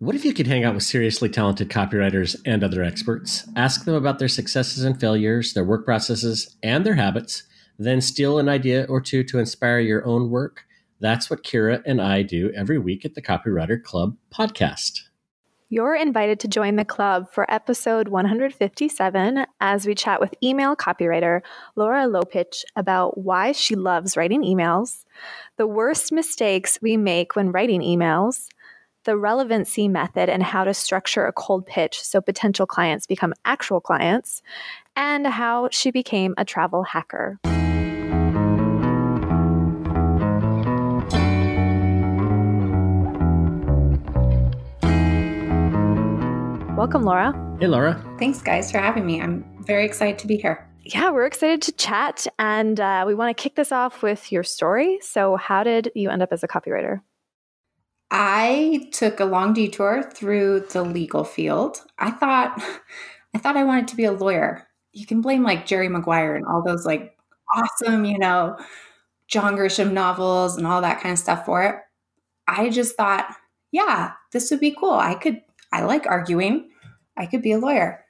What if you could hang out with seriously talented copywriters and other experts, ask them about their successes and failures, their work processes, and their habits, then steal an idea or two to inspire your own work? That's what Kira and I do every week at the Copywriter Club podcast. You're invited to join the club for episode 157 as we chat with email copywriter Laura Lopuch about why she loves writing emails, the worst mistakes we make when writing emails, the relevancy method and how to structure a cold pitch so potential clients become actual clients, and how she became a travel hacker. Welcome, Laura. Hey, Laura. Thanks, guys, for having me. I'm very excited to be here. Yeah, we're excited to chat, and uh, we want to kick this off with your story. So, how did you end up as a copywriter? I took a long detour through the legal field. I thought I thought I wanted to be a lawyer. You can blame like Jerry Maguire and all those like awesome, you know, John Grisham novels and all that kind of stuff for it. I just thought, yeah, this would be cool. I could I like arguing. I could be a lawyer.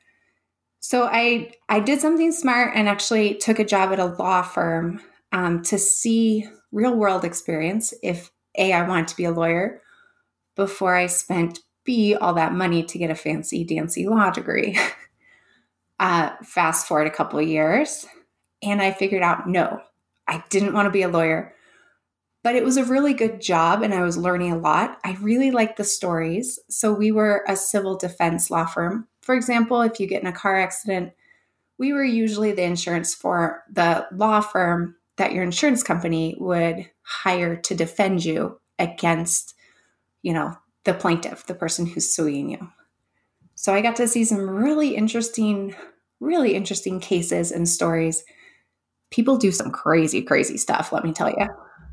So I I did something smart and actually took a job at a law firm um, to see real world experience if a I wanted to be a lawyer before I spent B, all that money to get a fancy dancy law degree. uh, fast forward a couple years, and I figured out no, I didn't want to be a lawyer, but it was a really good job and I was learning a lot. I really liked the stories. So we were a civil defense law firm. For example, if you get in a car accident, we were usually the insurance for the law firm that your insurance company would hire to defend you against you know, the plaintiff, the person who's suing you. So I got to see some really interesting, really interesting cases and stories. People do some crazy, crazy stuff, let me tell you.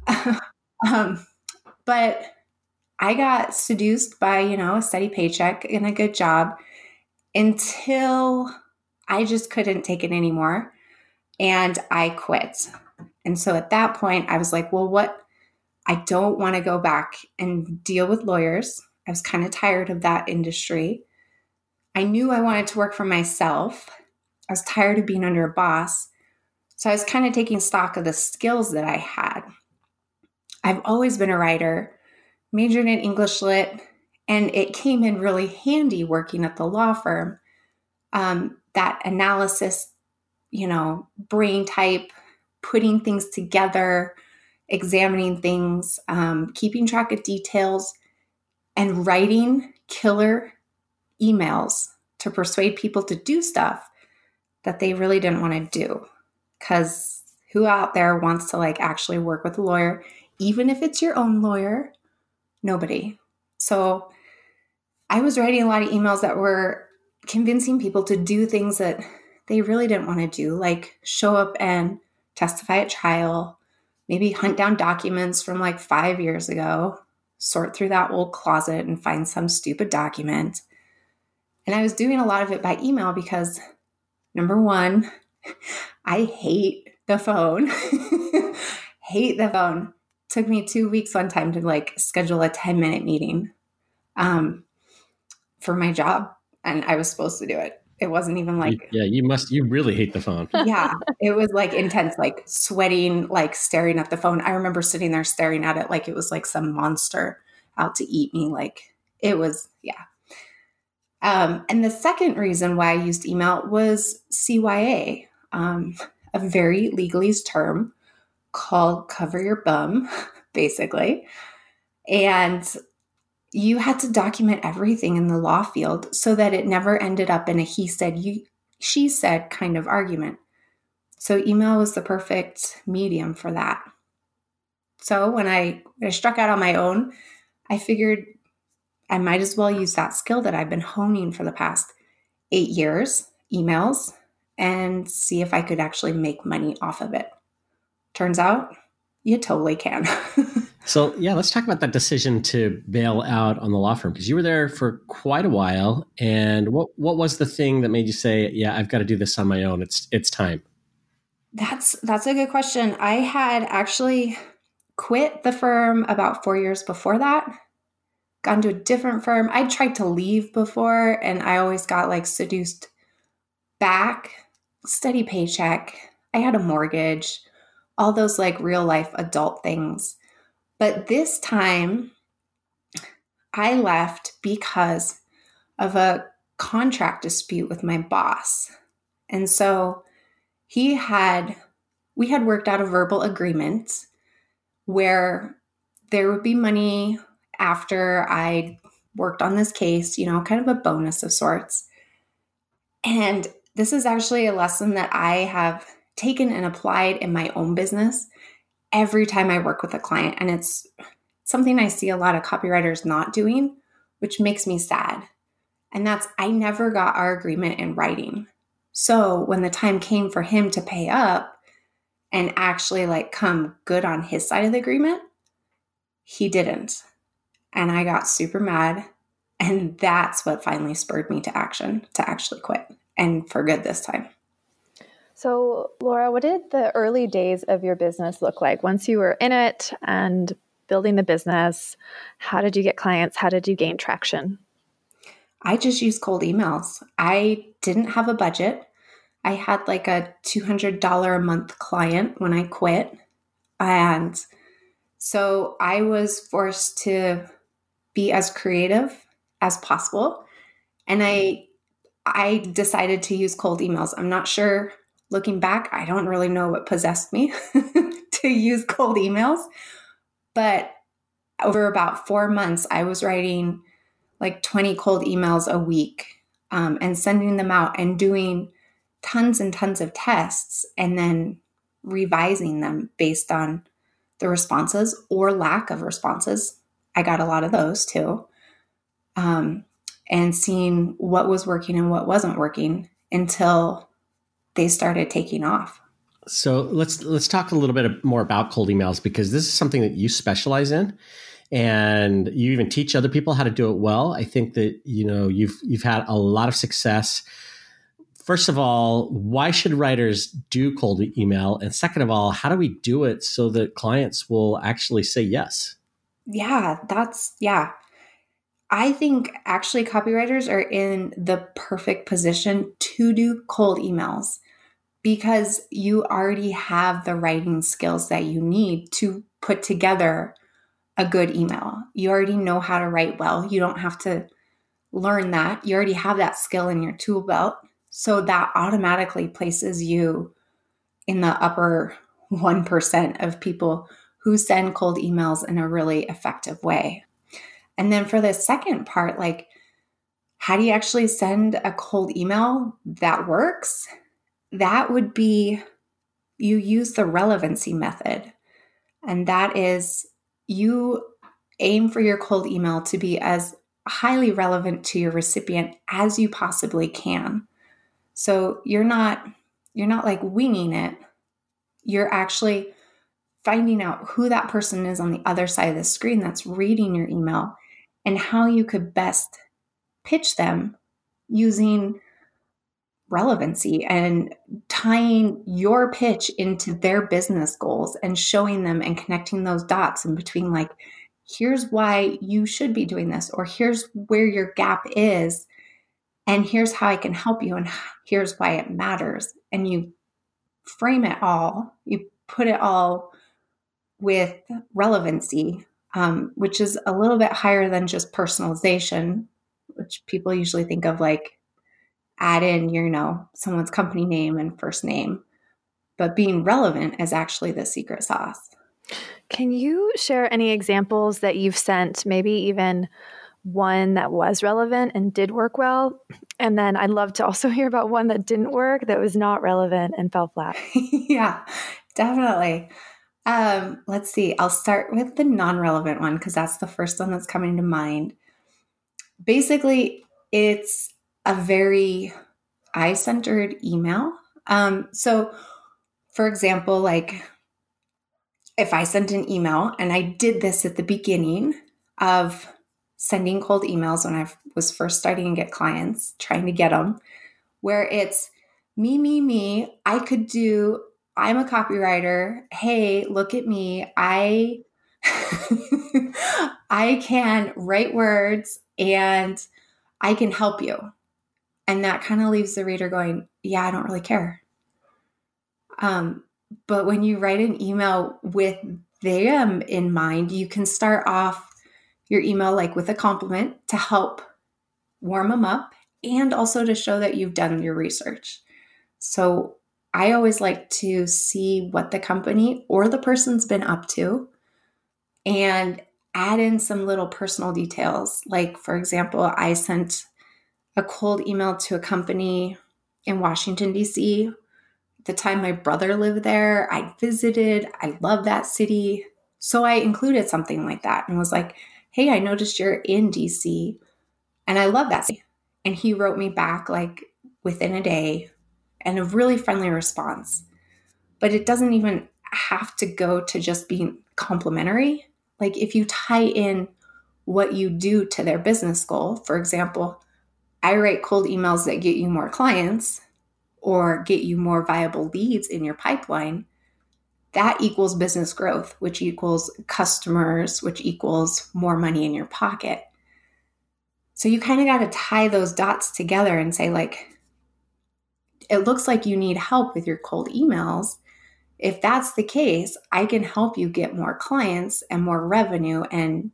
um, but I got seduced by, you know, a steady paycheck and a good job until I just couldn't take it anymore. And I quit. And so at that point, I was like, well, what I don't want to go back and deal with lawyers. I was kind of tired of that industry. I knew I wanted to work for myself. I was tired of being under a boss. So I was kind of taking stock of the skills that I had. I've always been a writer, majored in English lit, and it came in really handy working at the law firm. Um, that analysis, you know, brain type, putting things together, examining things, um, keeping track of details, and writing killer emails to persuade people to do stuff that they really didn't want to do. Because who out there wants to like actually work with a lawyer, even if it's your own lawyer? Nobody. So I was writing a lot of emails that were convincing people to do things that they really didn't want to do, like show up and testify at trial, maybe hunt down documents from like five years ago, sort through that old closet and find some stupid document. And I was doing a lot of it by email because number one, I hate the phone. hate the phone. Took me two weeks one time to like schedule a 10 minute meeting um, for my job. And I was supposed to do it. It wasn't even like yeah, you must you really hate the phone. yeah, it was like intense, like sweating, like staring at the phone. I remember sitting there staring at it like it was like some monster out to eat me. Like it was, yeah. Um, and the second reason why I used email was CYA, um, a very legalese term called cover your bum, basically. And you had to document everything in the law field so that it never ended up in a he said you she said kind of argument. So email was the perfect medium for that. So when i i struck out on my own i figured i might as well use that skill that i've been honing for the past eight years emails and see if i could actually make money off of it. Turns out you totally can So yeah, let's talk about that decision to bail out on the law firm because you were there for quite a while. And what what was the thing that made you say, "Yeah, I've got to do this on my own. It's it's time." That's that's a good question. I had actually quit the firm about four years before that gone to a different firm. I tried to leave before and I always got like seduced back. Steady paycheck. I had a mortgage, all those like real life adult things. But this time, I left because of a contract dispute with my boss. And so he had, we had worked out a verbal agreement where there would be money after I worked on this case, you know, kind of a bonus of sorts. And this is actually a lesson that I have taken and applied in my own business every time I work with a client. And it's something I see a lot of copywriters not doing, which makes me sad. And that's I never got our agreement in writing. So when the time came for him to pay up and actually like come good on his side of the agreement, he didn't. And I got super mad. And that's what finally spurred me to action to actually quit and for good this time. So, Laura, what did the early days of your business look like once you were in it and building the business? How did you get clients? How did you gain traction? I just used cold emails. I didn't have a budget. I had like a $200 a month client when I quit. And so I was forced to be as creative as possible. And I I decided to use cold emails. I'm not sure looking back, I don't really know what possessed me to use cold emails. But over about 4 months I was writing like 20 cold emails a week um, and sending them out and doing tons and tons of tests and then revising them based on the responses or lack of responses I got a lot of those too. Um, and seeing what was working and what wasn't working until they started taking off. So let's let's talk a little bit more about cold emails because this is something that you specialize in and you even teach other people how to do it well. I think that you know you've you've had a lot of success. First of all, why should writers do cold email? And second of all, how do we do it so that clients will actually say yes? Yeah, that's, yeah. I think actually copywriters are in the perfect position to do cold emails because you already have the writing skills that you need to put together a good email. You already know how to write well. You don't have to learn that. You already have that skill in your tool belt. So that automatically places you in the upper 1% of people who send cold emails in a really effective way. And then for the second part, like, how do you actually send a cold email that works? That would be you use the relevancy method. And that is you aim for your cold email to be as highly relevant to your recipient as you possibly can. So you're not you're not like winging it. You're actually finding out who that person is on the other side of the screen that's reading your email and how you could best pitch them using relevancy and tying your pitch into their business goals and showing them and connecting those dots in between like here's why you should be doing this or here's where your gap is and here's how I can help you and here's why it matters. And you frame it all you put it all with relevancy, um, which is a little bit higher than just personalization, which people usually think of like add in, you know, someone's company name and first name. But being relevant is actually the secret sauce. Can you share any examples that you've sent, maybe even one that was relevant and did work well? And then I'd love to also hear about one that didn't work, that was not relevant and fell flat. yeah, definitely. Um, let's see. I'll start with the non relevant one because that's the first one that's coming to mind. Basically, it's a very eye centered email. Um, so, for example, like if I sent an email, and I did this at the beginning of sending cold emails when I was first starting to get clients, trying to get them, where it's me, me, me. I could do I'm a copywriter. Hey, look at me. I I can write words and I can help you. And that kind of leaves the reader going, Yeah, I don't really care. Um, but when you write an email with them in mind, you can start off your email like with a compliment to help warm them up and also to show that you've done your research. So I always like to see what the company or the person's been up to and add in some little personal details. Like, for example, I sent a cold email to a company in Washington, D.C. The time my brother lived there, I visited, I love that city. So I included something like that and was like, hey, I noticed you're in DC and I love that city. And he wrote me back like within a day and a really friendly response. But it doesn't even have to go to just being complimentary. Like if you tie in what you do to their business goal, for example, I write cold emails that get you more clients or get you more viable leads in your pipeline. That equals business growth, which equals customers, which equals more money in your pocket. So you kind of got to tie those dots together and say, like, it looks like you need help with your cold emails. If that's the case, I can help you get more clients and more revenue and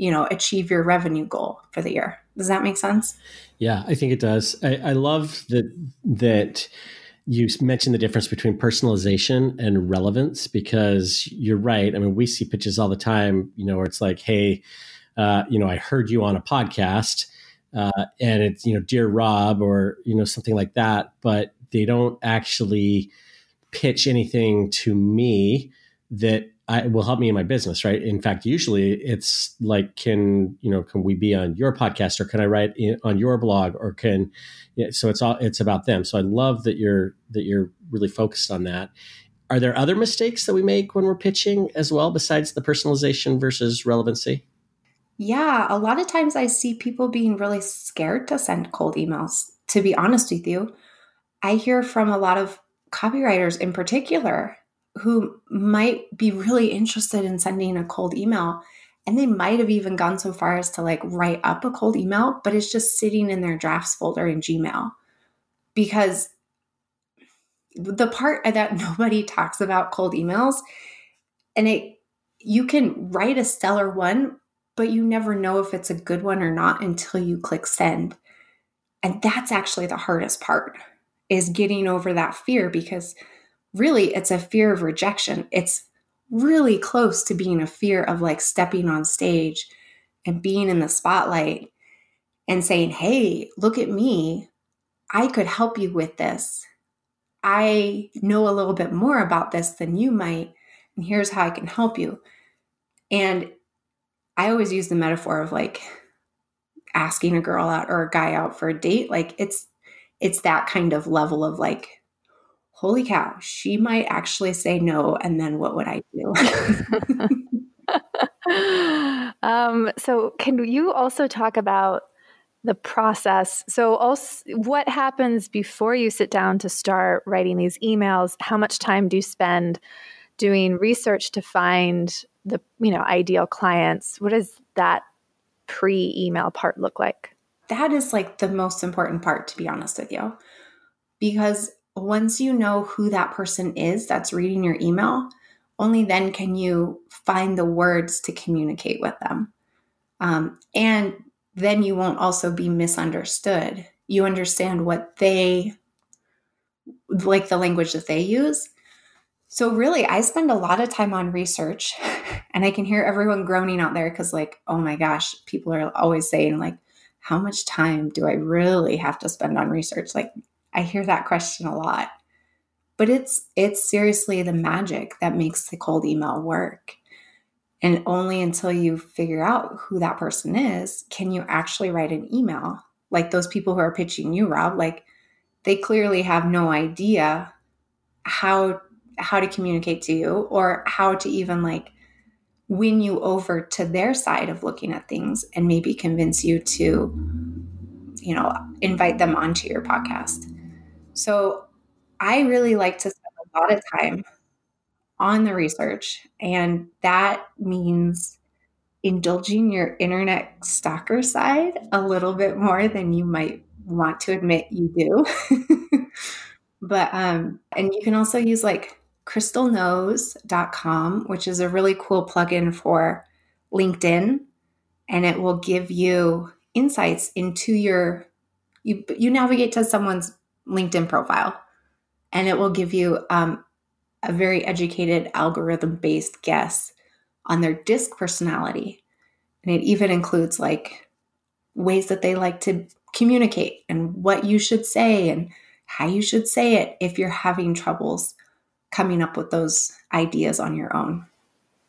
you know achieve your revenue goal for the year. Does that make sense? Yeah, I think it does. I, I love that that you mentioned the difference between personalization and relevance because you're right. I mean, we see pitches all the time, you know, where it's like, hey, uh, you know, I heard you on a podcast uh, and it's you know dear rob or you know something like that but they don't actually pitch anything to me that I, will help me in my business right? In fact usually it's like can you know can we be on your podcast or can i write in, on your blog or can so it's all it's about them. So i love that you're that you're really focused on that. Are there other mistakes that we make when we're pitching as well besides the personalization versus relevancy? Yeah, a lot of times I see people being really scared to send cold emails. To be honest with you, I hear from a lot of copywriters in particular who might be really interested in sending a cold email. And they might have even gone so far as to like write up a cold email, but it's just sitting in their drafts folder in Gmail. Because the part that nobody talks about cold emails, and it you can write a stellar one, but you never know if it's a good one or not until you click send. And that's actually the hardest part is getting over that fear because really it's a fear of rejection. It's really close to being a fear of like stepping on stage and being in the spotlight and saying, Hey, look at me. I could help you with this. I know a little bit more about this than you might, and here's how I can help you. And I always use the metaphor of like asking a girl out or a guy out for a date. Like it's it's that kind of level of like, holy cow, she might actually say no, and then what would I do? um, so can you also talk about the process. So, also, what happens before you sit down to start writing these emails? How much time do you spend doing research to find the you know ideal clients what does that pre-email part look like that is like the most important part to be honest with you because once you know who that person is that's reading your email only then can you find the words to communicate with them. Um, and then you won't also be misunderstood. You understand what they like the language that they use. So, really, I spend a lot of time on research, and I can hear everyone groaning out there because, like, oh my gosh, people are always saying, like, how much time do I really have to spend on research? Like, I hear that question a lot. But it's it's seriously the magic that makes the cold email work. And only until you figure out who that person is can you actually write an email. Like those people who are pitching you, Rob, like they clearly have no idea how how to communicate to you or how to even like win you over to their side of looking at things and maybe convince you to you know invite them onto your podcast so i really like to spend a lot of time on the research. And that means indulging your internet stalker side a little bit more than you might want to admit you do. but um and you can also use like crystalknows.com, which is a really cool plugin for LinkedIn and it will give you insights into your you you navigate to someone's LinkedIn profile and it will give you um, a very educated algorithm based guess on their disc personality. And it even includes like ways that they like to communicate and what you should say and how you should say it if you're having troubles coming up with those ideas on your own.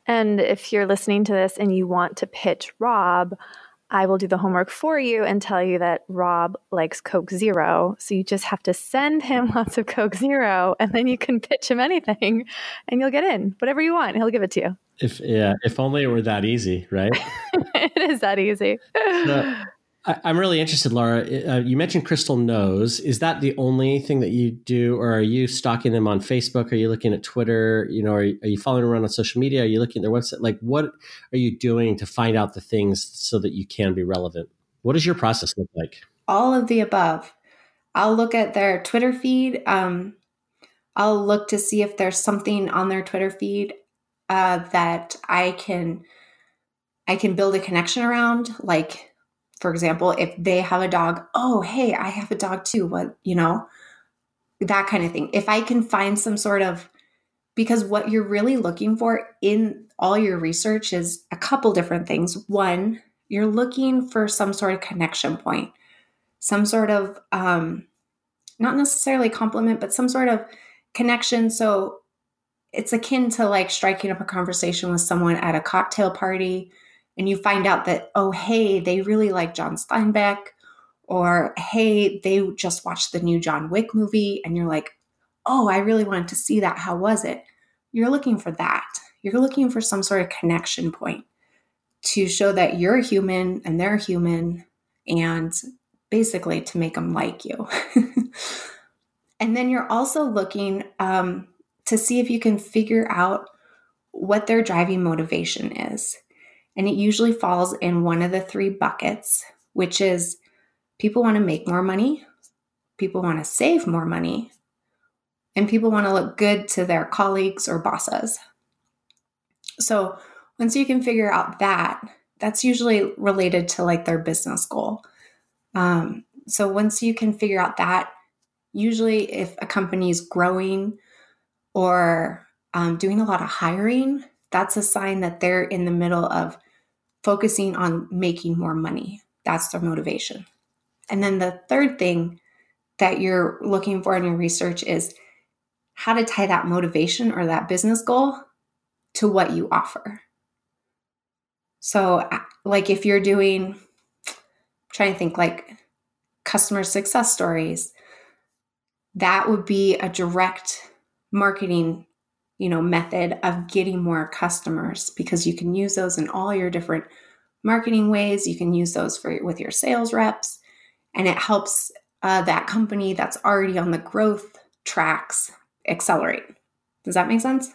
And if you're listening to this and you want to pitch Rob, I will do the homework for you and tell you that Rob likes Coke Zero. So you just have to send him lots of Coke Zero and then you can pitch him anything and you'll get in. Whatever you want, he'll give it to you. If yeah, if only it were that easy, right? it is that easy. So, I, am really interested, Laura. Uh, you mentioned Crystal Knows. Is that the only thing that you do, or are you stalking them on Facebook? Are you looking at Twitter? You know, are, are you following around on social media? Are you looking at their website? Like, what are you doing to find out the things so that you can be relevant? What does your process look like? All of the above. I'll look at their Twitter feed. Um, I'll look to see if there's something on their Twitter feed uh, that I can I can build a connection around, like for example, if they have a dog, oh, hey, I have a dog too. What, you know, that kind of thing. If I can find some sort of, because what you're really looking for in all your research is a couple different things. One, you're looking for some sort of connection point, some sort of, um, not necessarily compliment, but some sort of connection. So it's akin to like striking up a conversation with someone at a cocktail party and you find out that, oh, hey, they really like John Steinbeck, or hey, they just watched the new John Wick movie, and you're like, oh, I really wanted to see that. How was it? You're looking for that. You're looking for some sort of connection point to show that you're human and they're human, and basically to make them like you. and then you're also looking um, to see if you can figure out what their driving motivation is. And it usually falls in one of the three buckets, which is people want to make more money, people want to save more money, and people want to look good to their colleagues or bosses. So once you can figure out that, that's usually related to like their business goal. Um, so once you can figure out that, usually if a company is growing or um, doing a lot of hiring, that's a sign that they're in the middle of focusing on making more money. That's their motivation. And then the third thing that you're looking for in your research is how to tie that motivation or that business goal to what you offer. So, like if you're doing, I'm trying to think like customer success stories, that would be a direct marketing you know method of getting more customers because you can use those in all your different marketing ways. You can use those for with your sales reps. And it helps uh, that company that's already on the growth tracks accelerate. Does that make sense?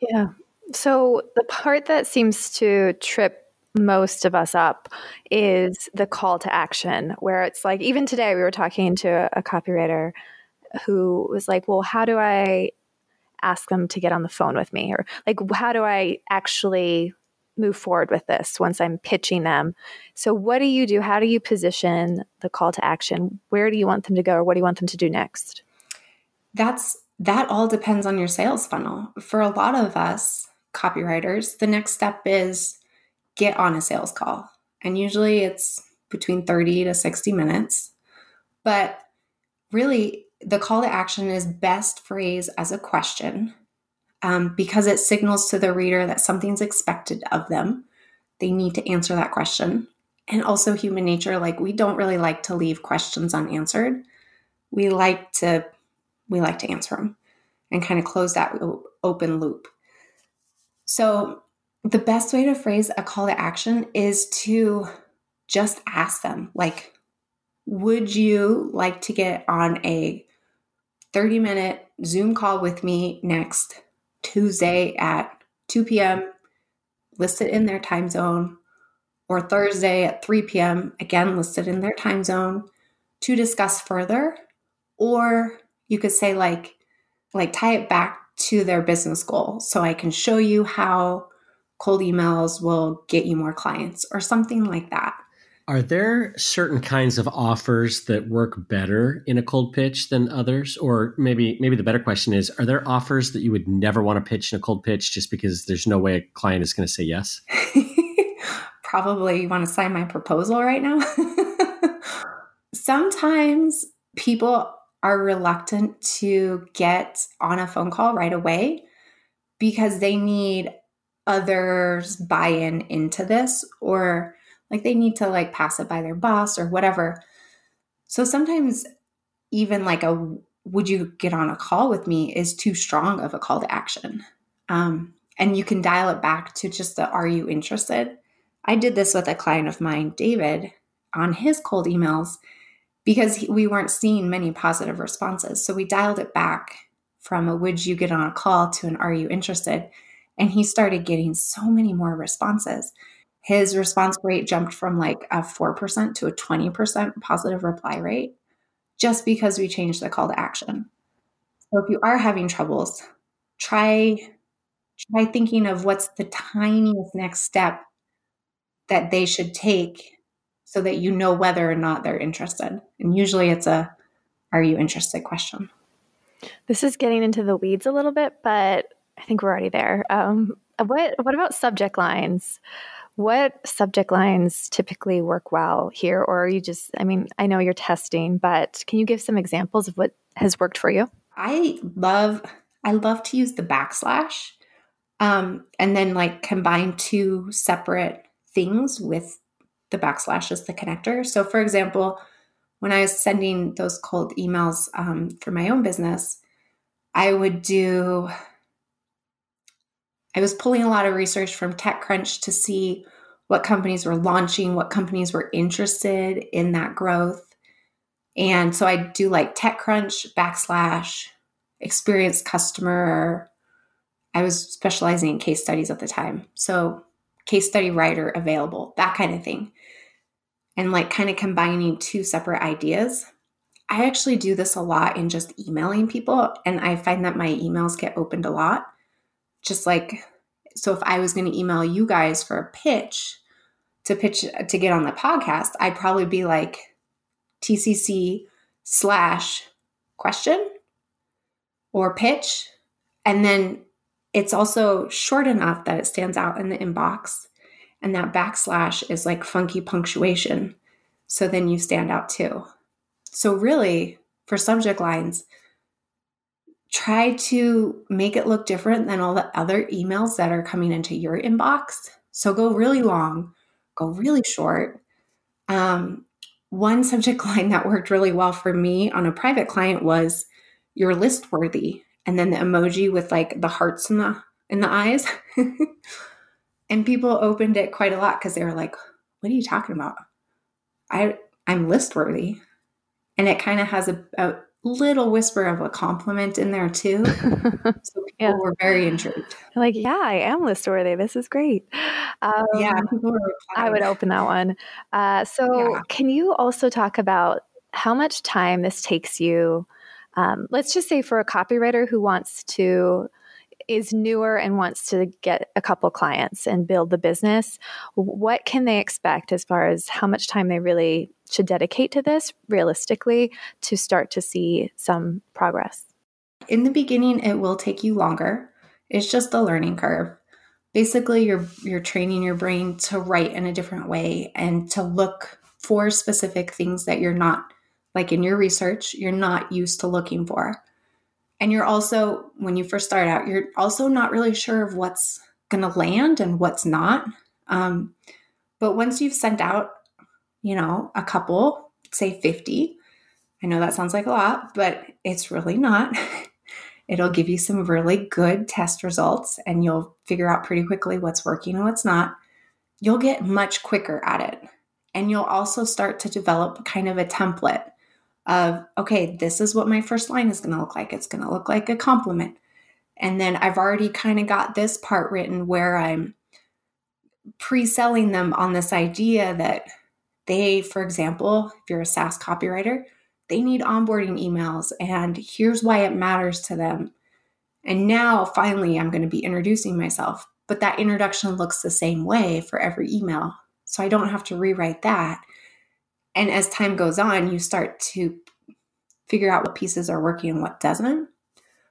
Yeah. So the part that seems to trip most of us up is the call to action where it's like even today we were talking to a copywriter who was like well how do i ask them to get on the phone with me or like how do i actually move forward with this once i'm pitching them? So what do you do? How do you position the call to action? Where do you want them to go? Or what do you want them to do next? That's that all depends on your sales funnel. For a lot of us copywriters the next step is get on a sales call. And usually it's between 30 to 60 minutes. But really the call to action is best phrased as a question um, because it signals to the reader that something's expected of them. They need to answer that question. And also, human nature, like we don't really like to leave questions unanswered. We like to we like to answer them and kind of close that open loop. So, the best way to phrase a call to action is to just ask them, like, would you like to get on a 30 minute Zoom call with me next Tuesday at 2 p.m., listed in their time zone, or Thursday at 3 p.m., again listed in their time zone to discuss further. Or you could say, like, like tie it back to their business goal. So I can show you how cold emails will get you more clients or something like that. Are there certain kinds of offers that work better in a cold pitch than others? Or maybe maybe the better question is, are there offers that you would never want to pitch in a cold pitch just because there's no way a client is going to say yes? Probably you want to sign my proposal right now. Sometimes people are reluctant to get on a phone call right away because they need others buy in into this or like they need to like pass it by their boss or whatever. So sometimes even like a would you get on a call with me is too strong of a call to action. Um, and you can dial it back to just the are you interested? I did this with a client of mine, David, on his cold emails because he, we weren't seeing many positive responses. So we dialed it back from a would you get on a call to an are you interested? And he started getting so many more responses his response rate jumped from like a 4% to a 20% positive reply rate just because we changed the call to action. So if you are having troubles, try try thinking of what's the tiniest next step that they should take so that you know whether or not they're interested. And usually it's a are you interested question. This is getting into the weeds a little bit, but I think we're already there. Um, what what about subject lines? What subject lines typically work well here? Or are you just, I mean, I know you're testing, but can you give some examples of what has worked for you? I love, I love to use the backslash um, and then like combine two separate things with the backslash as the connector. So, for example, when I was sending those cold emails um, for my own business, I would do I was pulling a lot of research from TechCrunch to see what companies were launching, what companies were interested in that growth. And so I do like TechCrunch backslash experienced customer. I was specializing in case studies at the time. So case study writer available, that kind of thing. And like kind of combining two separate ideas. I actually do this a lot in just emailing people. And I find that my emails get opened a lot just like so if I was going to email you guys for a pitch to pitch to get on the podcast, I'd probably be like TCC slash question or pitch. And then it's also short enough that it stands out in the inbox. And that backslash is like funky punctuation. So then you stand out too. So, really, for subject lines, try to make it look different than all the other emails that are coming into your inbox. So go really long, go really short. Um, one subject line that worked really well for me on a private client was you're list worthy and then the emoji with like the hearts in the in the eyes and people opened it quite a lot because they were like what are you talking about i i'm list worthy and it kind of has a, a little whisper of a compliment in there too. so people yeah. were very intrigued. Like, yeah, I am list worthy. This is great. Um, yeah, I would open that one. Uh, so, yeah. can you also talk about how much time this takes you? Um, let's just say for a copywriter who wants to is newer and wants to get a couple clients and build the business, what can they expect as far as how much time they really should dedicate to this realistically to start to see some progress? In the beginning, it will take you longer. It's just a learning curve. Basically, you're you're training your brain to write in a different way and to look for specific things that you're not like in your research, you're not used to looking for. And you're also when you first start out, you're also not really sure of what's going to land and what's not. Um, but once you've sent out you know, a couple, say 50. I know that sounds like a lot, but it's really not. It'll give you some really good test results and you'll figure out pretty quickly what's working and what's not. You'll get much quicker at it. And you'll also start to develop kind of a template of, okay, this is what my first line is going to look like. It's going to look like a compliment. And then I've already kind of got this part written where I'm pre selling them on this idea that they, for example, if you're a SaaS copywriter, they need onboarding emails, and here's why it matters to them. And now, finally, I'm going to be introducing myself, but that introduction looks the same way for every email. So I don't have to rewrite that. And as time goes on, you start to figure out what pieces are working and what doesn't.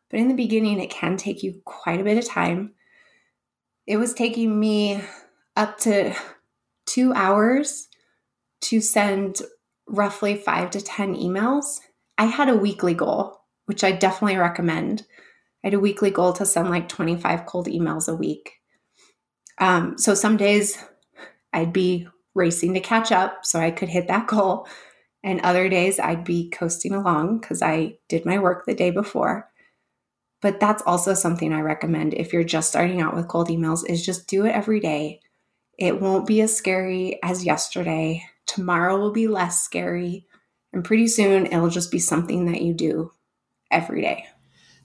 But in the beginning, it can take you quite a bit of time. It was taking me up to two hours to send roughly five to 10 emails. I had a weekly goal, which I definitely recommend. I had a weekly goal to send like 25 cold emails a week. Um, so some days I'd be racing to catch up so I could hit that goal. And other days I'd be coasting along because I did my work the day before. But that's also something I recommend if you're just starting out with cold emails is just do it every day. It won't be as scary as yesterday. Tomorrow will be less scary. And pretty soon it'll just be something that you do every day.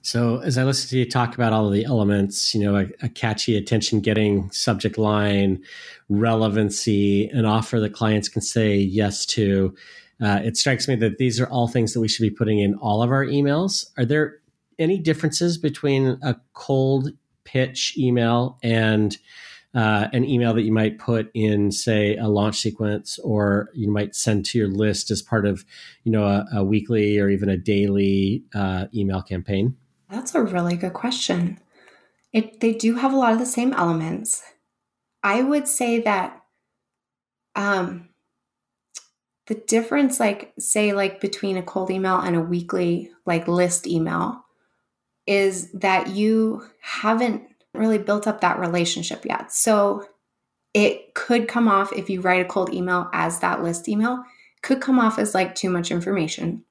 So, as I listen to you talk about all of the elements, you know, a, a catchy attention getting subject line, relevancy, an offer that clients can say yes to, uh, it strikes me that these are all things that we should be putting in all of our emails. Are there any differences between a cold pitch email and uh, an email that you might put in, say, a launch sequence, or you might send to your list as part of, you know, a, a weekly or even a daily uh, email campaign? That's a really good question. It they do have a lot of the same elements. I would say that um, the difference, like say, like between a cold email and a weekly like list email, is that you haven't really built up that relationship yet. So it could come off if you write a cold email as that list email, could come off as like too much information.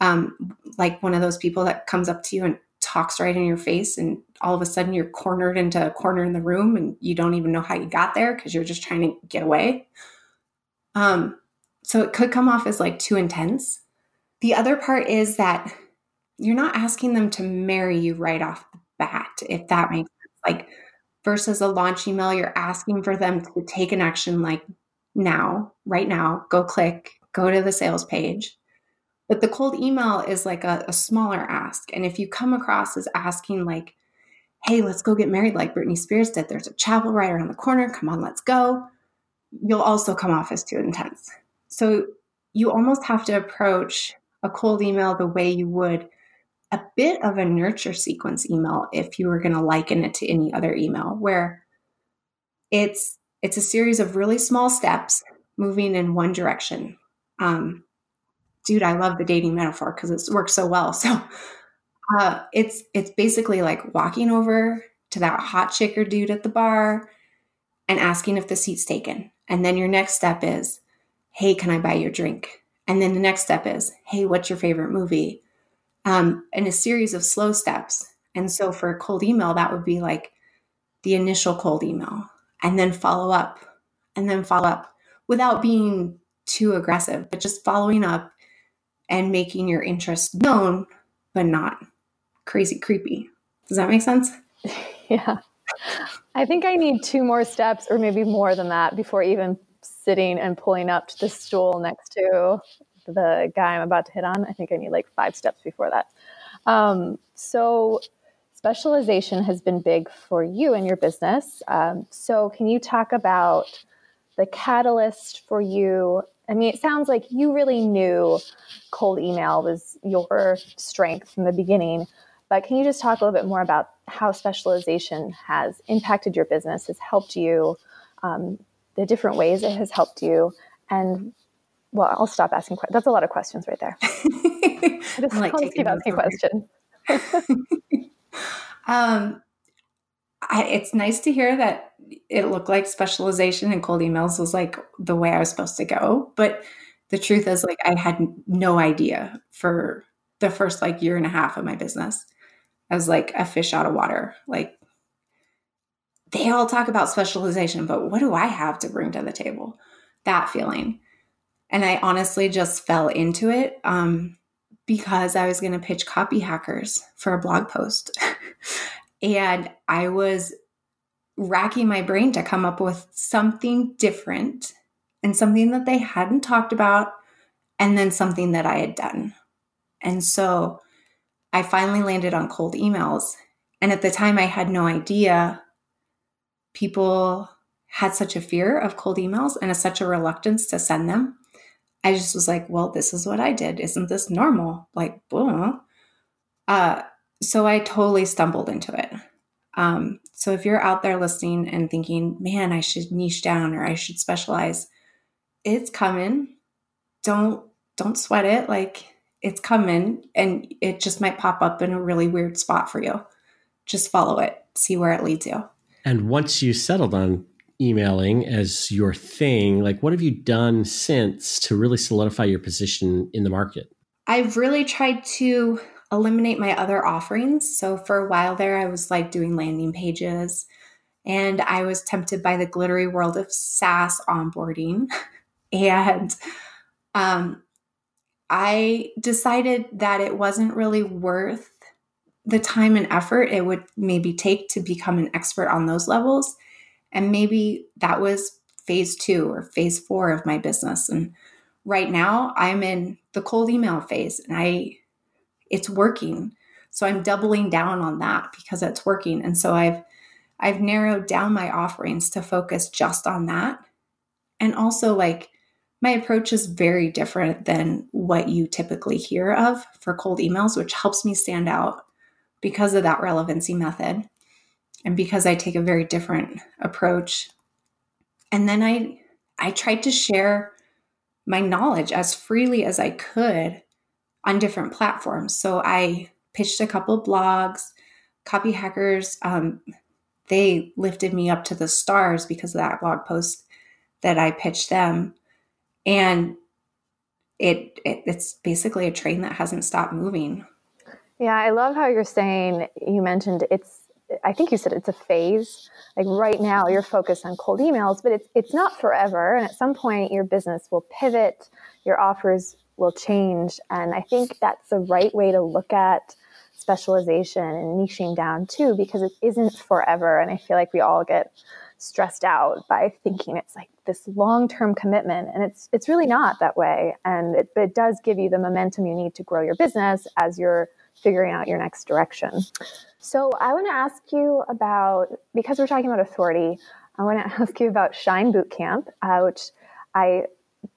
Um, like one of those people that comes up to you and talks right in your face, and all of a sudden you're cornered into a corner in the room and you don't even know how you got there because you're just trying to get away. Um, so it could come off as like too intense. The other part is that you're not asking them to marry you right off the bat, if that makes sense. like versus a launch email, you're asking for them to take an action like now, right now, go click, go to the sales page. But the cold email is like a, a smaller ask. And if you come across as asking, like, hey, let's go get married like Britney Spears did, there's a chapel right around the corner, come on, let's go, you'll also come off as too intense. So you almost have to approach a cold email the way you would a bit of a nurture sequence email if you were going to liken it to any other email where it's it's a series of really small steps moving in one direction um, dude i love the dating metaphor because it works so well. So uh, it's it's basically like walking over to that hot chick or dude at the bar and asking if the seat's taken. And then your next step is hey can i buy your drink? And then the next step is hey what's your favorite movie? Um, and a series of slow steps. And so for a cold email, that would be like the initial cold email, and then follow up, and then follow up without being too aggressive, but just following up and making your interest known, but not crazy creepy. Does that make sense? yeah. I think I need two more steps, or maybe more than that, before even sitting and pulling up to the stool next to the guy I'm about to hit on. I think I need like five steps before that. Um, so, specialization has been big for you and your business. Um, so, can you talk about the catalyst for you? I mean, it sounds like you really knew cold email was your strength from the beginning, but can you just talk a little bit more about how specialization has impacted your business, has helped you, um, the different ways it has helped you, and well, I'll stop asking questions. That's a lot of questions right there. just, like keep asking questions. um, I, it's nice to hear that it looked like specialization in cold emails was like the way I was supposed to go. But the truth is, like, I had no idea for the first like year and a half of my business. I was like a fish out of water. Like, they all talk about specialization, but what do I have to bring to the table? That feeling. And I honestly just fell into it um, because I was going to pitch copy hackers for a blog post. And I was racking my brain to come up with something different and something that they hadn't talked about, and then something that I had done. And so I finally landed on cold emails. And at the time, I had no idea people had such a fear of cold emails and a, such a reluctance to send them. I just was like, well, this is what I did. Isn't this normal? Like, boom. Uh, so I totally stumbled into it. Um, so if you're out there listening and thinking, man, I should niche down or I should specialize, it's coming. Don't don't sweat it. Like it's coming and it just might pop up in a really weird spot for you. Just follow it, see where it leads you. And once you settled on emailing as your thing, like what have you done since to really solidify your position in the market? I've really tried to eliminate my other offerings. So for a while there, I was like doing landing pages and I was tempted by the glittery world of SaaS onboarding. and um, I decided that it wasn't really worth the time and effort it would maybe take to become an expert on those levels. And maybe that was phase two or phase four of my business. And right now I'm in the cold email phase and I it's working. So I'm doubling down on that because it's working. And so I've I've narrowed down my offerings to focus just on that. And also like my approach is very different than what you typically hear of for cold emails, which helps me stand out because of that relevancy method and because I take a very different approach. And then I I tried to share my knowledge as freely as I could on different platforms. So I pitched a couple blogs. Copyhackers, um, they lifted me up to the stars because of that blog post that I pitched them. And it, it it's basically a train that hasn't stopped moving. Yeah, I love how you're saying you mentioned it's I think you said it's a phase. Like right now you're focused on cold emails, but it's it's not forever and at some point your business will pivot, your offers will change. And I think that's the right way to look at specialization and niching down too, because it isn't forever. And I feel like we all get stressed out by thinking it's like this long-term commitment and it's it's really not that way and it, it does give you the momentum you need to grow your business as you're figuring out your next direction so i want to ask you about because we're talking about authority i want to ask you about shine bootcamp uh, which i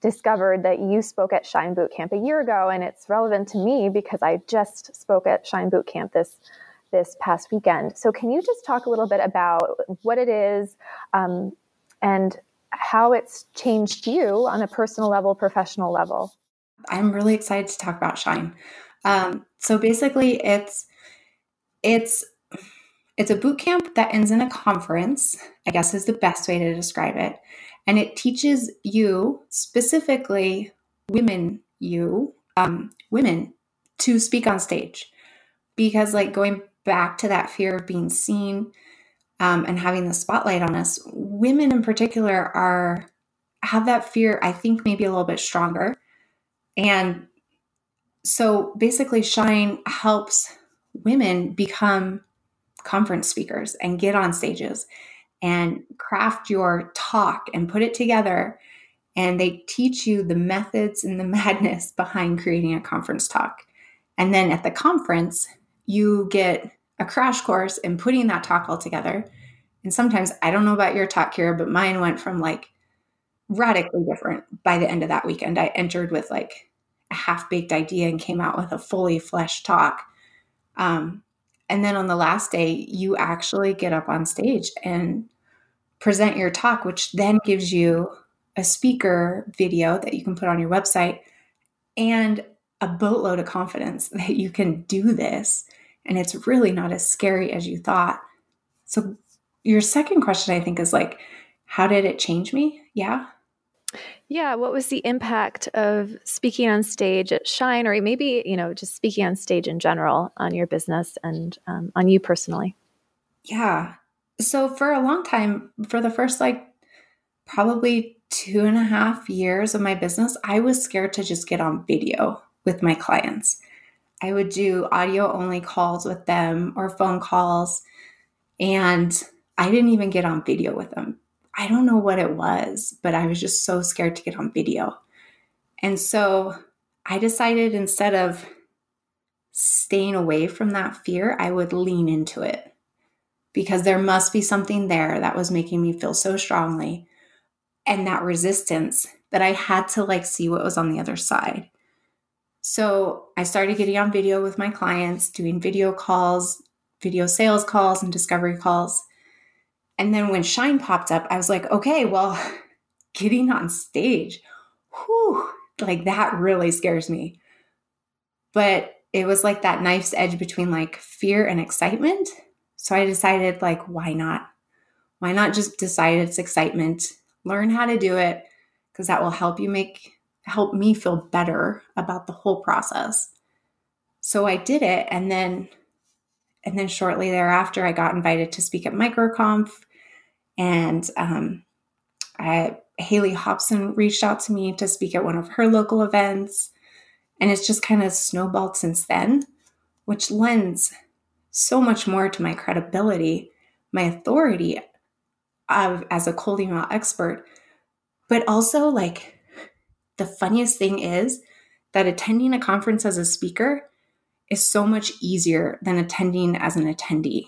discovered that you spoke at Shine Boot Camp a year ago, and it's relevant to me because I just spoke at Shine Boot Camp this this past weekend. So, can you just talk a little bit about what it is um, and how it's changed you on a personal level, professional level? I'm really excited to talk about Shine. Um, so basically, it's it's it's a boot camp that ends in a conference. I guess is the best way to describe it. And it teaches you, specifically women, you, um, women, to speak on stage. Because, like, going back to that fear of being seen um, and having the spotlight on us, women in particular are have that fear, I think, maybe a little bit stronger. And so basically, Shine helps women become conference speakers and get on stages and craft your talk and put it together. And they teach you the methods and the madness behind creating a conference talk. And then at the conference, you get a crash course in putting that talk all together. And sometimes, I don't know about your talk here, but mine went from like radically different by the end of that weekend. I entered with like a half baked idea and came out with a fully fleshed talk. Um, and then on the last day, you actually get up on stage and present your talk, which then gives you a speaker video that you can put on your website and a boatload of confidence that you can do this. And it's really not as scary as you thought. So, your second question, I think, is like, how did it change me? Yeah. Yeah. What was the impact of speaking on stage at Shine, or maybe, you know, just speaking on stage in general on your business and um, on you personally? Yeah. So for a long time, for the first like probably two and a half years of my business, I was scared to just get on video with my clients. I would do audio only calls with them or phone calls And I didn't even get on video with them. I don't know what it was, but I was just so scared to get on video. And so I decided instead of staying away from that fear, I would lean into it because there must be something there that was making me feel so strongly and that resistance that I had to like see what was on the other side. So I started getting on video with my clients, doing video calls, video sales calls, and discovery calls. And then when Shine popped up, I was like, okay, well, getting on stage, whew, like that really scares me. But it was like that knife's edge between like fear and excitement. So I decided, like, why not? Why not just decide it's excitement, learn how to do it, because that will help you make, help me feel better about the whole process. So I did it. And then, and then shortly thereafter, I got invited to speak at MicroConf. And um, I, Hayley Hobson reached out to me to speak at one of her local events. And it's just kind of snowballed since then, which lends so much more to my credibility, my authority of, as a cold email expert. But also, like, the funniest thing is that attending a conference as a speaker is so much easier than attending as an attendee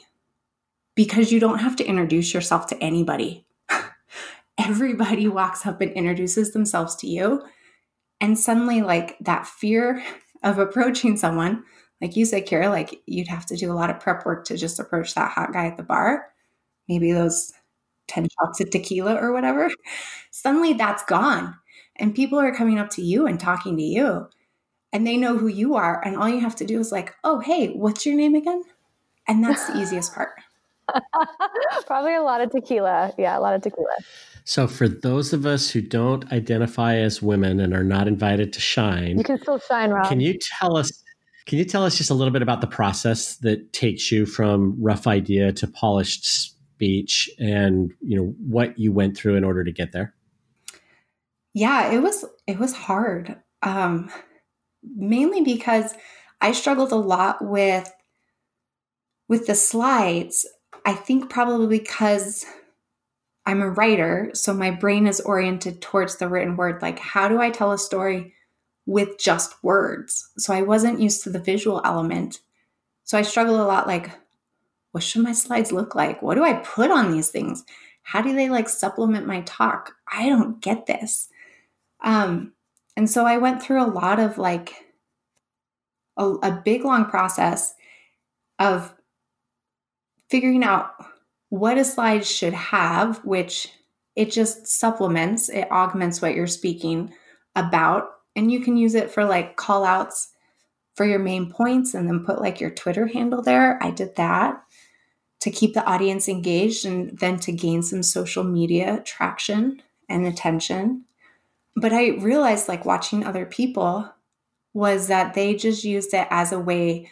because you don't have to introduce yourself to anybody. Everybody walks up and introduces themselves to you and suddenly, like that fear of approaching someone, like you said, Kira, like you'd have to do a lot of prep work to just approach that hot guy at the bar. Maybe those 10 shots of tequila or whatever. Suddenly that's gone. And people are coming up to you and talking to you. And they know who you are. And all you have to do is like, oh, hey, what's your name again? And that's the easiest part. Probably a lot of tequila. Yeah, a lot of tequila. So, for those of us who don't identify as women and are not invited to shine, you can still shine, Rob. Can you tell us? Can you tell us just a little bit about the process that takes you from rough idea to polished speech, and you know what you went through in order to get there? Yeah, it was it was hard, um, mainly because I struggled a lot with with the slides. I think probably because I'm a writer, so my brain is oriented towards the written word. Like, how do I tell a story with just words? So I wasn't used to the visual element. So I struggle a lot like, what should my slides look like? What do I put on these things? How do they like supplement my talk? I don't get this. Um, and so I went through a lot of like a, a big long process of figuring out what a slide should have, which it just supplements, it augments what you're speaking about. And you can use it for like call outs for your main points and then put like your Twitter handle there. I did that to keep the audience engaged and then to gain some social media traction and attention. But I realized like watching other people was that they just used it as a way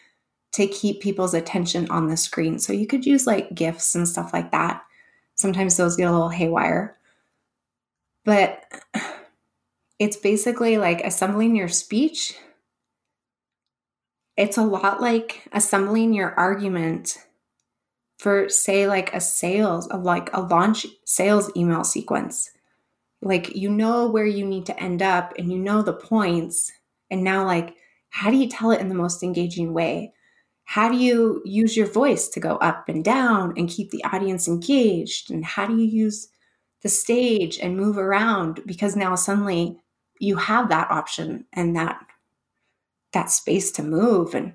to keep people's attention on the screen. So you could use like GIFs and stuff like that. Sometimes those get a little haywire. But it's basically like assembling your speech. It's a lot like assembling your argument for say like a sales like a launch sales email sequence. Like you know where you need to end up and you know the points and now like how do you tell it in the most engaging way? how do you use your voice to go up and down and keep the audience engaged? And how do you use the stage and move around? Because now suddenly you have that option and that that space to move. And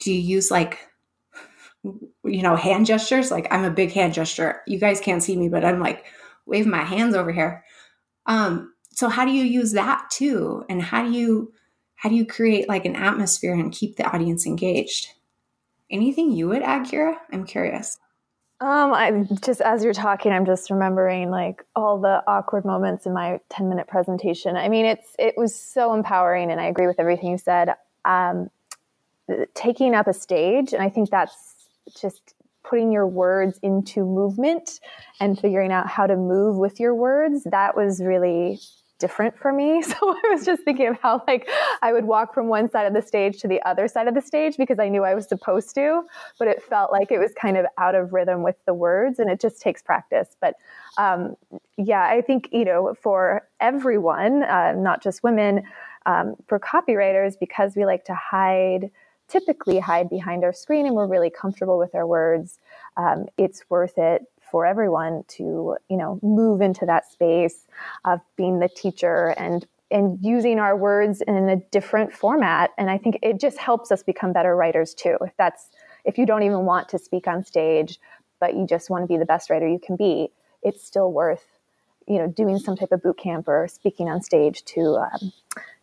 do you use like you know hand gestures? Like I'm a big hand gesture. You guys can't see me, but I'm like waving my hands over here. Um, so how do you use that too? And how do you how do you create like an atmosphere and keep the audience engaged? Anything you would add, Kira? I'm curious. Um, I just as you're talking, I'm just remembering like all the awkward moments in my 10 minute presentation. I mean, it's it was so empowering, and I agree with everything you said. Um, taking up a stage, and I think that's just putting your words into movement and figuring out how to move with your words. That was really different for me. So I was just thinking of how like I would walk from one side of the stage to the other side of the stage because I knew I was supposed to, but it felt like it was kind of out of rhythm with the words and it just takes practice. But um, yeah, I think, you know, for everyone, uh, not just women, um, for copywriters, because we like to hide, typically hide behind our screen and we're really comfortable with our words, um, it's worth it for everyone to you know move into that space of being the teacher and and using our words in a different format. And i think it just helps us become better writers too. If that's if you don't even want to speak on stage but you just want to be the best writer you can be it's still worth you know doing some type of boot camp or speaking on stage to um,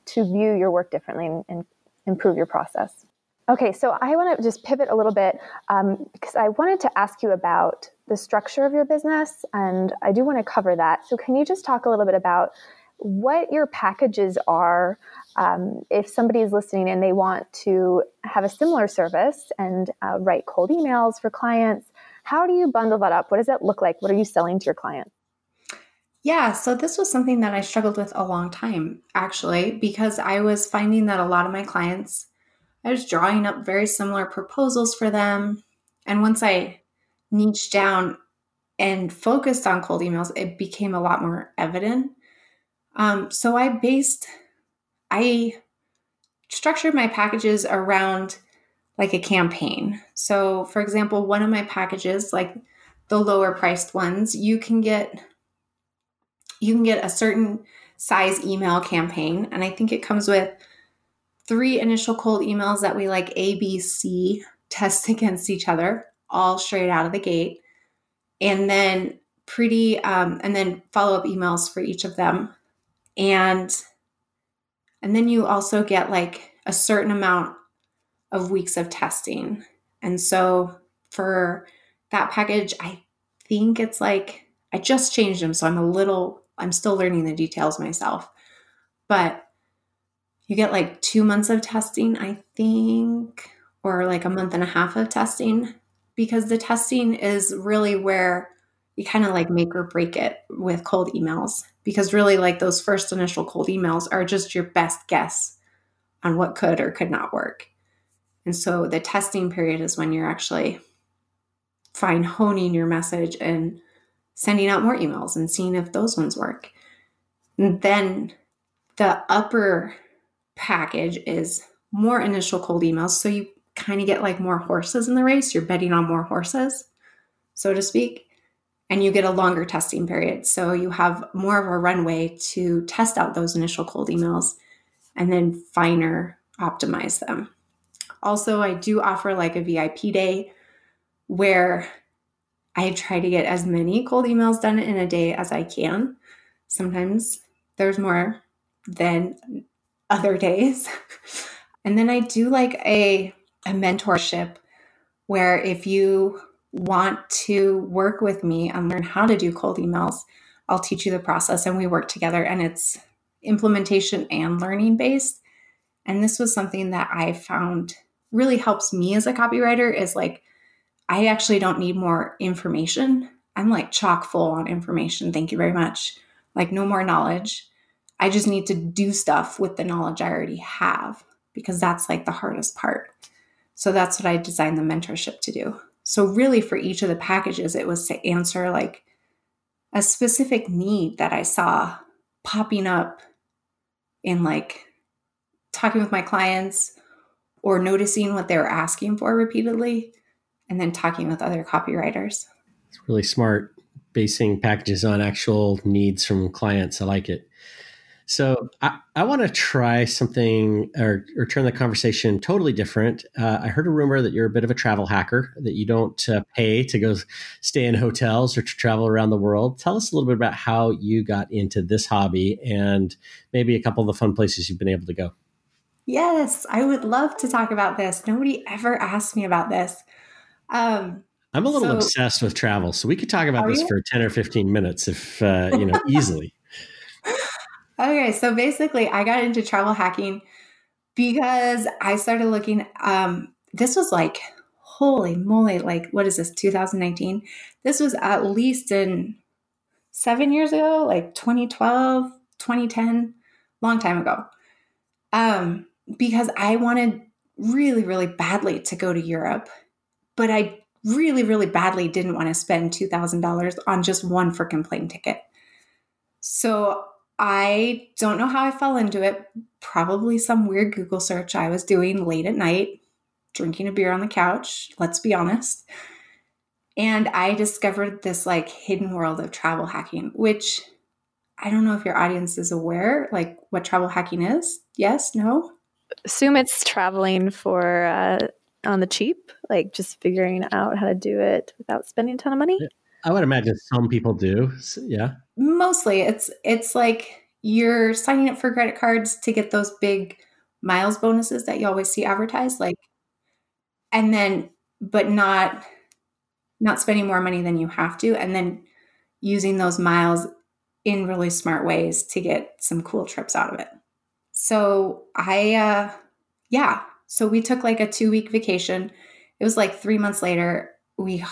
to view your work differently and, and improve your process. Okay, so I want to just pivot a little bit um, because I wanted to ask you about the structure of your business, and I do want to cover that. So, can you just talk a little bit about what your packages are um, if somebody is listening and they want to have a similar service and uh, write cold emails for clients? How do you bundle that up? What does that look like? What are you selling to your clients? Yeah, so this was something that I struggled with a long time, actually, because I was finding that a lot of my clients I was drawing up very similar proposals for them. And once I niched down and focused on cold emails, it became a lot more evident. Um, so I based, I structured my packages around like a campaign. So, for example, one of my packages, like the lower priced ones, you can get you can get a certain size email campaign, and I think it comes with three initial cold emails that we like ABC test against each other, all straight out of the gate. And then pretty, um, and then follow up emails for each of them. And and then you also get like a certain amount of weeks of testing. And so for that package, I think it's like I just changed them. So I'm a little, I'm still learning the details myself. But you get like two months of testing, I think, or like a month and a half of testing, because the testing is really where you kind of like make or break it with cold emails. Because really, like those first initial cold emails are just your best guess on what could or could not work. And so the testing period is when you're actually fine honing your message and sending out more emails and seeing if those ones work. And then the upper package is more initial cold emails. So you kind of get like more horses in the race. You're betting on more horses, so to speak. And you get a longer testing period. So you have more of a runway to test out those initial cold emails and then finer optimize them. Also, I do offer like a VIP day where I try to get as many cold emails done in a day as I can. Sometimes there's more than other days. and then I do like a, a mentorship where if you want to work with me and learn how to do cold emails, I'll teach you the process and we work together and it's implementation and learning based. And this was something that I found really helps me as a copywriter is like I actually don't need more information. I'm like chock full on information. Thank you very much. Like no more knowledge. I just need to do stuff with the knowledge I already have because that's like the hardest part. So that's what I designed the mentorship to do. So, really, for each of the packages, it was to answer like a specific need that I saw popping up in like talking with my clients or noticing what they were asking for repeatedly and then talking with other copywriters. It's really smart basing packages on actual needs from clients. I like it. So I, I want to try something or, or turn the conversation totally different. Uh, I heard a rumor that you're a bit of a travel hacker, that you don't uh, pay to go stay in hotels or to travel around the world. Tell us a little bit about how you got into this hobby and maybe a couple of the fun places you've been able to go. Yes, I would love to talk about this. Nobody ever asked me about this. Um, I'm a little so, obsessed with travel, so we could talk about this you? for 10 or 15 minutes if, uh, you know, easily. Okay, so basically, I got into travel hacking because I started looking. Um, this was like, holy moly, like, what is this, 2019? This was at least in seven years ago, like 2012, 2010, long time ago. Um, because I wanted really, really badly to go to Europe, but I really, really badly didn't want to spend $2,000 on just one freaking plane ticket. So I don't know how I fell into it. Probably some weird Google search I was doing late at night, drinking a beer on the couch, let's be honest. And I discovered this like hidden world of travel hacking, which I don't know if your audience is aware, like what travel hacking is. Yes, no? Assume it's traveling for uh, on the cheap, like just figuring out how to do it without spending a ton of money. I would imagine some people do. Yeah. Mostly it's it's like you're signing up for credit cards to get those big miles bonuses that you always see advertised like and then but not not spending more money than you have to, and then using those miles in really smart ways to get some cool trips out of it. So I, uh, yeah, so we took like a two week vacation. It was like three months later. We,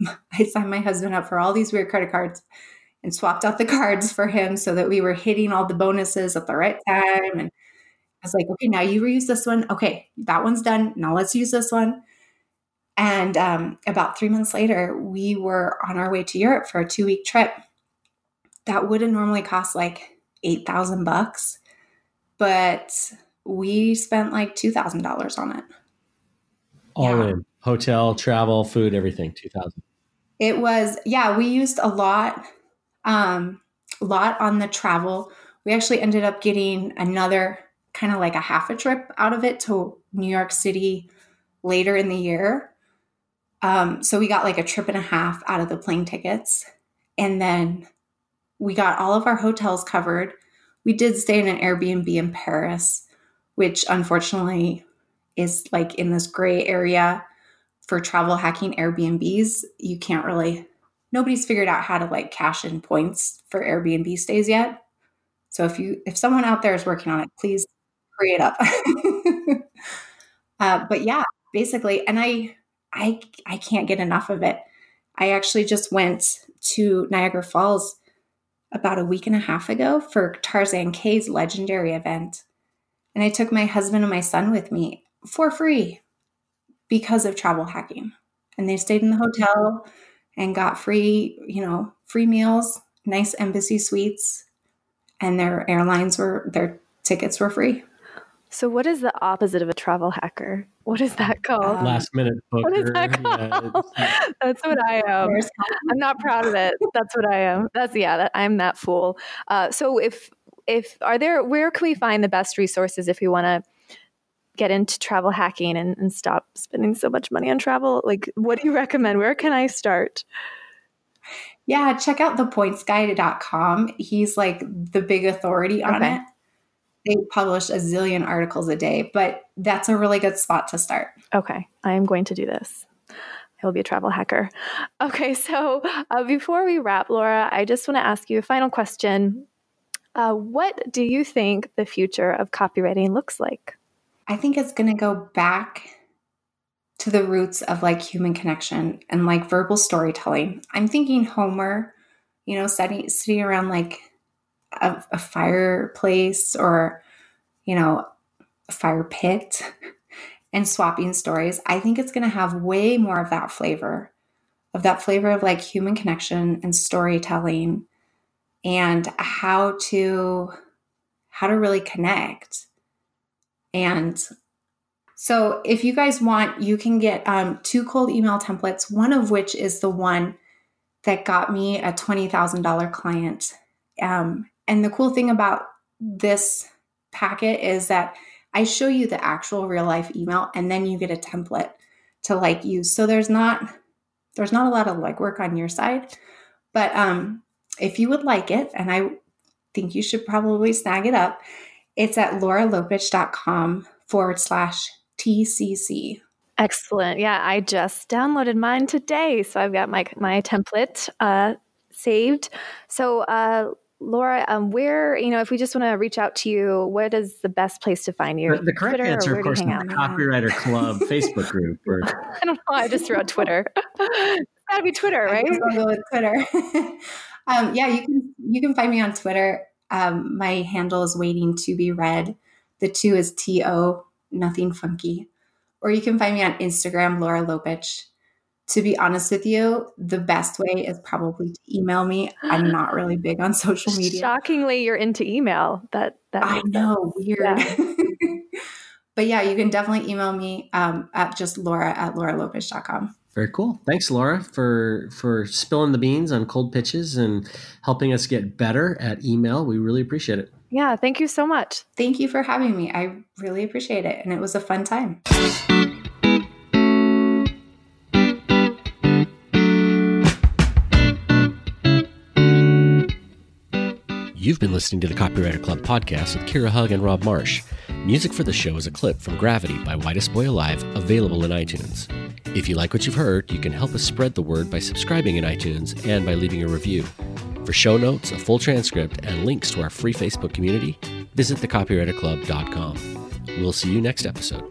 I signed my husband up for all these weird credit cards and swapped out the cards for him so that we were hitting all the bonuses at the right time. And I was like, okay, now you reuse this one. Okay, that one's done. Now let's use this one. And um, about three months later, we were on our way to Europe for a two week trip. That would have normally cost like eight thousand bucks, but we spent like two thousand dollars on it. All yeah. in hotel, travel, food, everything. Two thousand. It was yeah. We used a lot, um, a lot on the travel. We actually ended up getting another kind of like a half a trip out of it to New York City later in the year um, so we got like a trip and a half out of the plane tickets. And then we got all of our hotels covered. We did stay in an Airbnb in Paris, which unfortunately is like in this gray area for travel hacking Airbnbs. You can't really, nobody's figured out how to like cash in points for Airbnb stays yet. So if you, if someone out there is working on it, please hurry it up. uh, but yeah, basically, and I, I I can't get enough of it. I actually just went to Niagara Falls about a week and a half ago for Tarzan Kay's legendary event. And I took my husband and my son with me for free because of travel hacking. And they stayed in the hotel and got free, you know, free meals, nice embassy suites, and their airlines were their tickets were free. So, what is the opposite of a travel hacker? What is that called? Last minute booker. What is that called? Yeah, That's what I am. I'm not proud of it. That's what I am. That's yeah. That, I'm that fool. Uh, so, if if are there, where can we find the best resources if we want to get into travel hacking and, and stop spending so much money on travel? Like, what do you recommend? Where can I start? Yeah, check out thepointsguy.com. He's like the big authority on okay. it they publish a zillion articles a day, but that's a really good spot to start. Okay, I am going to do this. I will be a travel hacker. Okay, so uh, before we wrap, Laura, I just want to ask you a final question. Uh, what do you think the future of copywriting looks like? I think it's going to go back to the roots of like human connection and like verbal storytelling. I'm thinking Homer, you know, sitting, sitting around like a, a fireplace or, you know, a fire pit and swapping stories, I think it's going to have way more of that flavor, of that flavor of like human connection and storytelling and how to how to really connect. And so if you guys want, you can get um, two cold email templates, one of which is the one that got me a $20,000 client. Um, and the cool thing about this packet is that I show you the actual real life email and then you get a template to like use. So there's not there's not a lot of legwork on your side. But um if you would like it, and I think you should probably snag it up, it's at lauralopuch.com forward slash TCC. Excellent. Yeah, I just downloaded mine today. So I've got my my template uh, saved. So uh, Laura, um, where, you know, if we just want to reach out to you, what is the best place to find you? The, the correct Twitter, answer, of course, is the Copywriter Club Facebook group. Or... I don't know. I just threw out Twitter. it's gotta be Twitter, right? I'll go with Twitter. um, yeah, you can, you can find me on Twitter. Um, my handle is waiting to be read. The two is T O, nothing funky. Or you can find me on Instagram, Laura Lopuch. To be honest with you, the best way is probably to email me. I'm not really big on social media. Shockingly, you're into email. That that I know, sense. weird. Yeah. but yeah, you can definitely email me um, at just Laura at lauralopuch.com. Very cool. Thanks, Laura, for for spilling the beans on cold pitches and helping us get better at email. We really appreciate it. Yeah, thank you so much. Thank you for having me. I really appreciate it, and it was a fun time. You've been listening to the Copywriter Club podcast with Kira Hug and Rob Marsh. Music for the show is a clip from Gravity by Whitest Boy Alive, available in iTunes. If you like what you've heard, you can help us spread the word by subscribing in iTunes and by leaving a review. For show notes, a full transcript, and links to our free Facebook community, visit thecopywriterclub.com. We'll see you next episode.